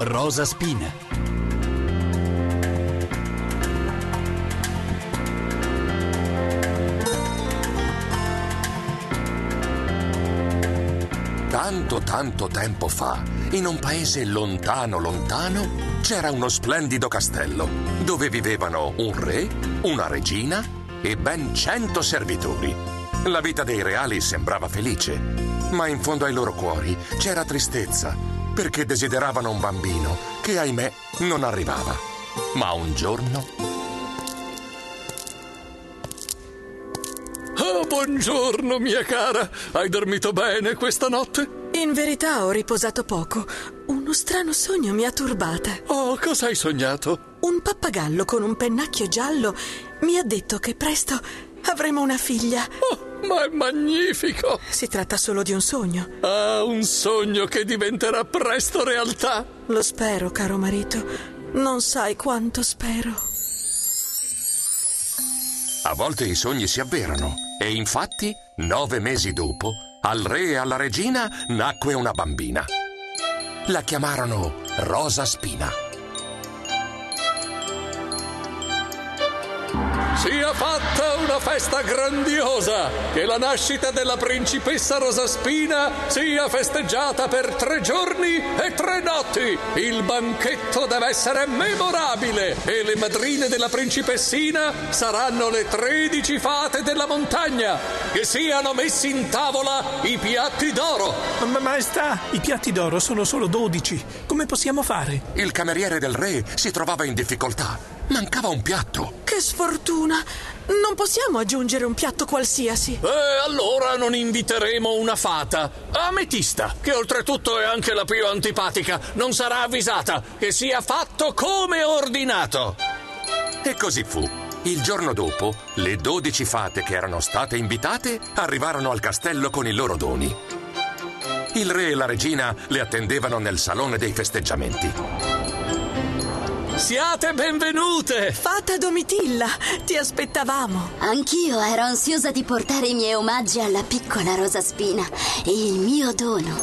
Rosa Spina. Tanto, tanto tempo fa, in un paese lontano, lontano, c'era uno splendido castello dove vivevano un re, una regina e ben cento servitori. La vita dei reali sembrava felice, ma in fondo ai loro cuori c'era tristezza perché desideravano un bambino che, ahimè, non arrivava. Ma un giorno Oh, buongiorno, mia cara. Hai dormito bene questa notte? In verità ho riposato poco. Uno strano sogno mi ha turbata. Oh, cosa hai sognato? Un pappagallo con un pennacchio giallo mi ha detto che presto avremo una figlia. Oh, ma è magnifico! Si tratta solo di un sogno. Ah, un sogno che diventerà presto realtà. Lo spero, caro marito. Non sai quanto spero. A volte i sogni si avverano e infatti, nove mesi dopo, al re e alla regina nacque una bambina. La chiamarono Rosa Spina. Sia fatta una festa grandiosa, che la nascita della principessa Rosaspina sia festeggiata per tre giorni e tre notti. Il banchetto deve essere memorabile e le madrine della principessina saranno le tredici fate della montagna. Che siano messi in tavola i piatti d'oro. Ma maestà, i piatti d'oro sono solo dodici. Come possiamo fare? Il cameriere del re si trovava in difficoltà. Mancava un piatto. Che sfortuna! Non possiamo aggiungere un piatto qualsiasi. E allora non inviteremo una fata. Ametista, che oltretutto è anche la più antipatica, non sarà avvisata. Che sia fatto come ordinato. E così fu. Il giorno dopo, le dodici fate che erano state invitate arrivarono al castello con i loro doni. Il re e la regina le attendevano nel salone dei festeggiamenti. Siate benvenute! Fata Domitilla, ti aspettavamo. Anch'io ero ansiosa di portare i miei omaggi alla piccola Rosa Spina e il mio dono.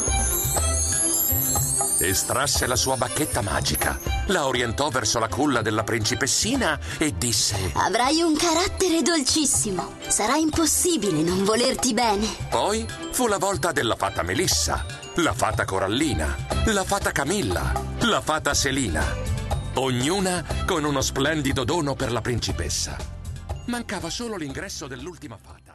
Estrasse la sua bacchetta magica, la orientò verso la culla della principessina e disse: Avrai un carattere dolcissimo. Sarà impossibile non volerti bene. Poi fu la volta della fata Melissa, la fata Corallina, la fata Camilla, la fata Selina ognuna con uno splendido dono per la principessa. Mancava solo l'ingresso dell'ultima fata.